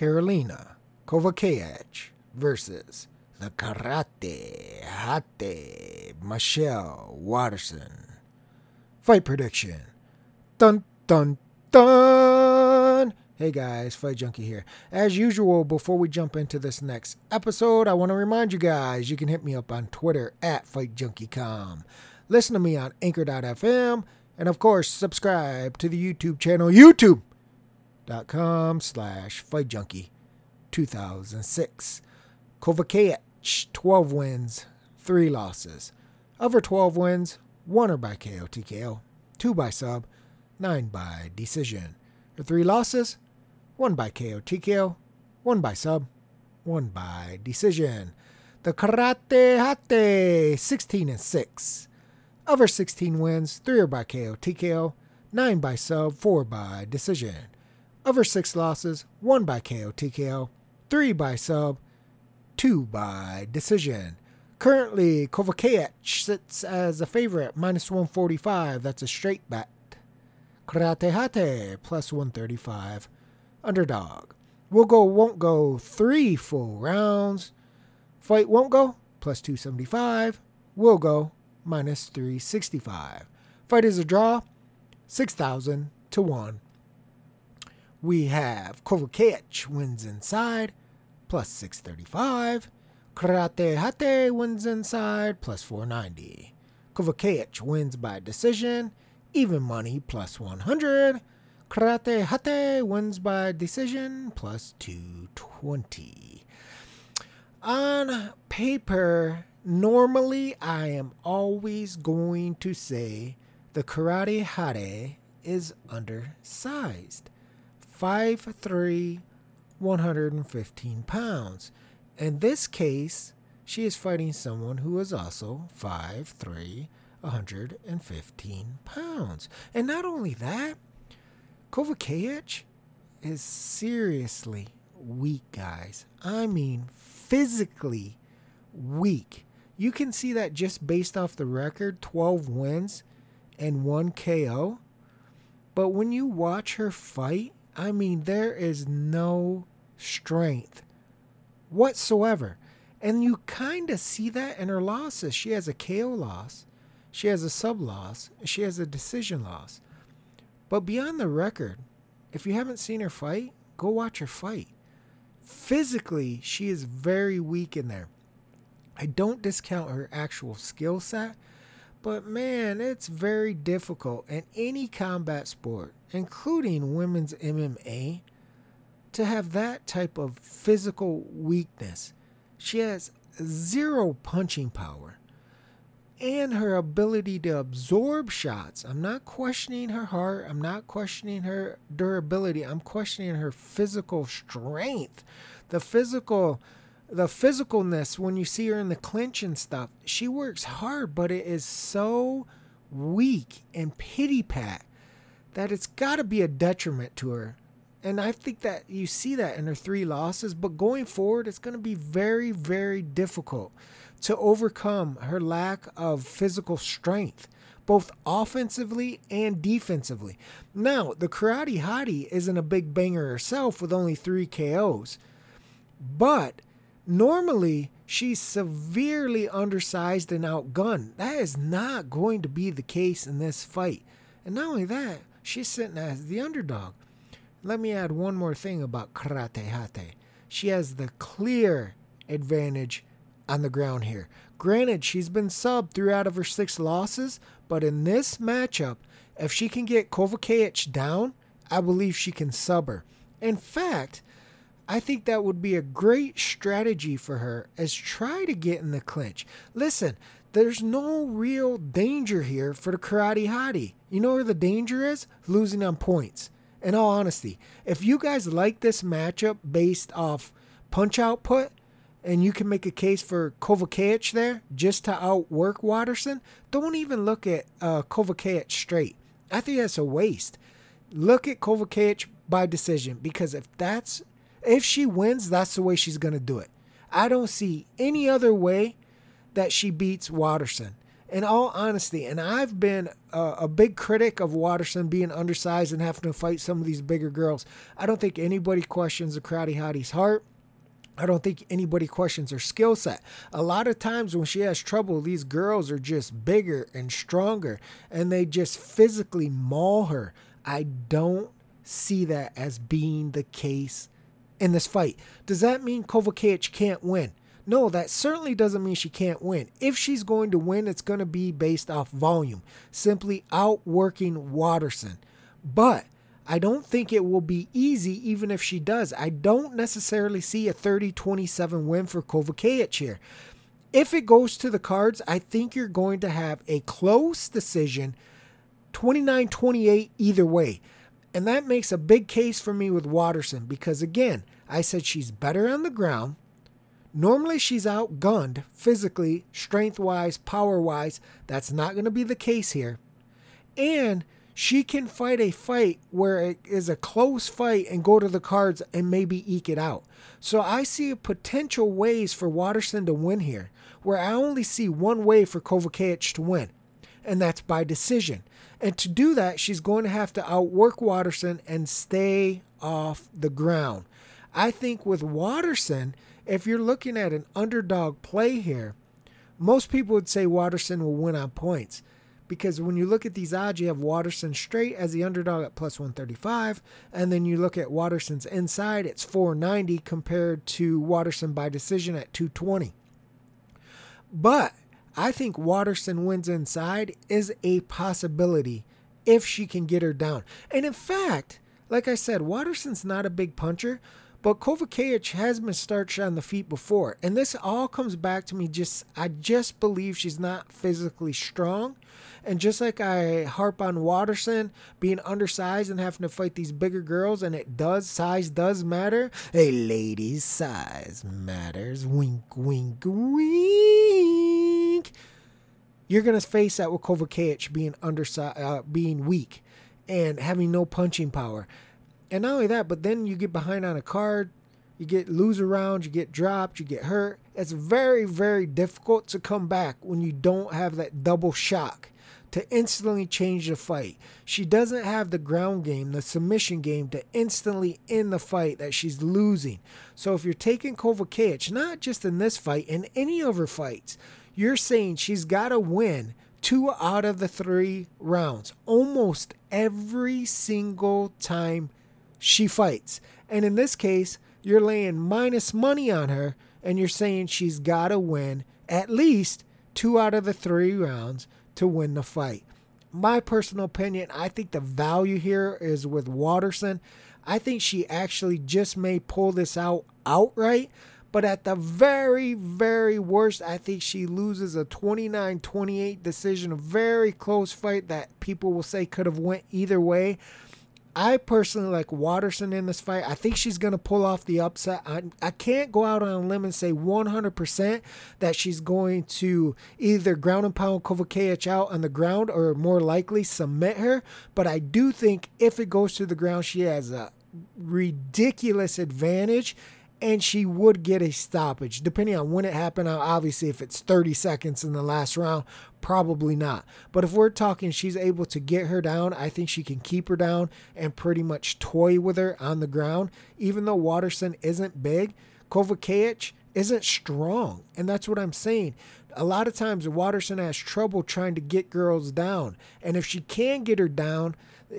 Karolina Kowalkiewicz versus the Karate Hottie Michelle Waterson. Fight prediction. Dun dun dun. Hey guys, Fight Junkie here. As usual, before we jump into this next episode, I want to remind you guys you can hit me up on Twitter at FightJunkieCom. Listen to me on Anchor.fm, and of course, subscribe to the YouTube channel YouTube.com slash FightJunkie 2006. Kowalkiewicz, 12 wins, 3 losses. Of her 12 wins, 1 are by KO TKO, 2 by sub, 9 by decision. Her 3 losses, 1 by KO TKO, 1 by sub, 1 by decision. The Karate Hottie, 16 and 6. Of her 16 wins, 3 are by KO TKO, 9 by sub, 4 by decision. Of her 6 losses, 1 by KO TKO, 3 by sub, 2 by decision. Currently, Kowalkiewicz sits as a favorite, minus 145. That's a straight bet. Karate Hottie, plus 135. Underdog. Will go, won't go, three full rounds. Fight won't go, plus 275. Will go, minus 365. Fight is a draw, 6,000 to 1. We have Kowalkiewicz wins inside, plus 635. Karate Hottie wins inside, plus 490. Kowalkiewicz wins by decision, even money, plus 100. Karate Hottie wins by decision, plus 220. On paper, normally I am always going to say the Karate Hottie is undersized. 5'3, 115 pounds. In this case, she is fighting someone who is also 5'3, 115 pounds. And not only that, Kowalkiewicz is seriously weak, guys. I mean, physically weak. You can see that just based off the record 12 wins and 1 KO. But when you watch her fight, I mean, there is no strength whatsoever. And you kind of see that in her losses. She has a KO loss, she has a sub loss, she has a decision loss. But beyond the record, if you haven't seen her fight, go watch her fight. Physically, she is very weak in there. I don't discount her actual skill set, but man, it's very difficult in any combat sport, including women's MMA, to have that type of physical weakness. She has zero punching power and her ability to absorb shots. I'm not questioning her heart, I'm not questioning her durability. I'm questioning her physical strength. The physical the physicalness when you see her in the clinch and stuff. She works hard, but it is so weak and pity pat that it's got to be a detriment to her. And I think that you see that in her three losses, but going forward, it's going to be very, very difficult to overcome her lack of physical strength, both offensively and defensively. Now, the Karate Hottie isn't a big banger herself with only three KOs, but normally she's severely undersized and outgunned. That is not going to be the case in this fight. And not only that, she's sitting as the underdog. Let me add one more thing about Karate Hottie. She has the clear advantage on the ground here. Granted, she's been subbed three out of her six losses, but in this matchup, if she can get Kowalkiewicz down, I believe she can sub her. In fact, I think that would be a great strategy for her as try to get in the clinch. Listen, there's no real danger here for the Karate Hottie. You know where the danger is? Losing on points in all honesty, if you guys like this matchup based off punch output, and you can make a case for Kowalkiewicz there just to outwork Waterson, don't even look at uh, Kowalkiewicz straight. I think that's a waste. Look at Kowalkiewicz by decision because if that's if she wins, that's the way she's gonna do it. I don't see any other way that she beats Waterson. in all honesty, and I've been a, a, big critic of Waterson being undersized and having to fight some of these bigger girls. I don't think anybody questions the Karate Hottie's heart. I don't think anybody questions her skill set. A lot of times when she has trouble, these girls are just bigger and stronger and they just physically maul her. I don't see that as being the case in this fight. Does that mean Kowalkiewicz can't win? No, that certainly doesn't mean she can't win. If she's going to win, it's going to be based off volume, simply outworking Waterson. But I don't think it will be easy even if she does. I don't necessarily see a 30 27 win for Kowalkiewicz here. If it goes to the cards, I think you're going to have a close decision 29 28 either way. And that makes a big case for me with Waterson because, again, I said she's better on the ground. Normally, she's outgunned physically, strength wise, power wise. That's not going to be the case here. And she can fight a fight where it is a close fight and go to the cards and maybe eke it out. So I see potential ways for Waterson to win here, where I only see one way for Kowalkiewicz to win, and that's by decision. And to do that, she's going to have to outwork Waterson and stay off the ground. I think with Waterson, if you're looking at an underdog play here, most people would say Waterson will win on points. Because when you look at these odds, you have Waterson straight as the underdog at plus 135. And then you look at Waterson's inside, it's 490 compared to Waterson by decision at 220. But I think Waterson wins inside is a possibility if she can get her down. And in fact, like I said, Waterson's not a big puncher, but Kowalkiewicz has been starched on the feet before. And this all comes back to me just I just believe she's not physically strong. And just like I harp on Waterson being undersized and having to fight these bigger girls, and it does, size does matter. A lady's size matters. Wink, wink, wink. You're gonna face that with Kowalkiewicz being undersized, uh, being weak, and having no punching power. And not only that, but then you get behind on a card, you get lose around, you get dropped, you get hurt. It's very, very difficult to come back when you don't have that double shock to instantly change the fight. She doesn't have the ground game, the submission game to instantly end the fight that she's losing. So if you're taking Kowalkiewicz, not just in this fight, in any of her fights, you're saying she's got to win two out of the three rounds almost every single time she fights. And in this case, you're laying minus money on her and you're saying she's got to win at least two out of the three rounds to win the fight. My personal opinion, I think the value here is with Waterson. I think she actually just may pull this out outright, but at the very, very worst, I think she loses a 29 28 decision, a very close fight that people will say could have went either way. I personally like Waterson in this fight. I think she's going to pull off the upset. I, I can't go out on a limb and say 100% that she's going to either ground and pound Kowalkiewicz out on the ground or more likely submit her. But I do think if it goes to the ground, she has a ridiculous advantage and she would get a stoppage depending on when it happened. Uh, obviously, if it's 30 seconds in the last round, probably not. But if we're talking she's able to get her down, I think she can keep her down and pretty much toy with her on the ground. Even though Waterson isn't big, Kowalkiewicz isn't strong. And that's what I'm saying. A lot of times, Waterson has trouble trying to get girls down. And if she can get her down,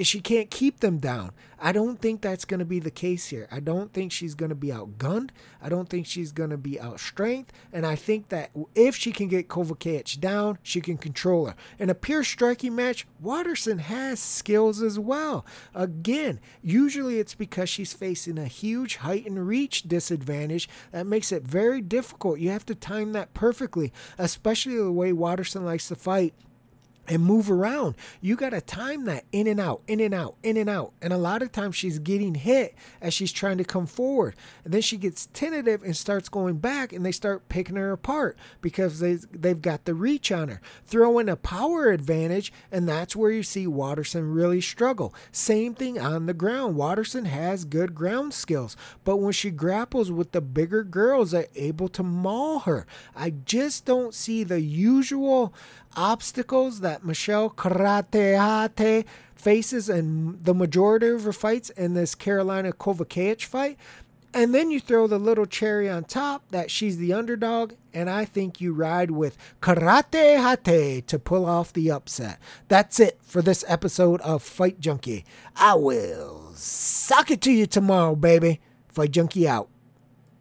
she can't keep them down. I don't think that's going to be the case here. I don't think she's going to be outgunned. I don't think she's going to be outstrength. And I think that if she can get Kowalkiewicz down, she can control her. In a pure striking match, Waterson has skills as well. Again, usually it's because she's facing a huge height and reach disadvantage that makes it very difficult. You have to time that perfectly, especially the way Waterson likes to fight and move around. You got to time that in and out, in and out, in and out. And a lot of times she's getting hit as she's trying to come forward. And then she gets tentative and starts going back and they start picking her apart because they, they've got the reach on her. Throw in a power advantage and that's where you see Waterson really struggle. Same thing on the ground. Waterson has good ground skills, but when she grapples with the bigger girls, they're able to maul her. I just don't see the usual obstacles that Michelle Karate Hottie faces in the majority of her fights in this Karolina Kowalkiewicz fight. And then you throw the little cherry on top that she's the underdog, and I think you ride with Karate Hottie to pull off the upset. That's it for this episode of Fight Junkie. I will sock it to you tomorrow, baby. Fight Junkie out.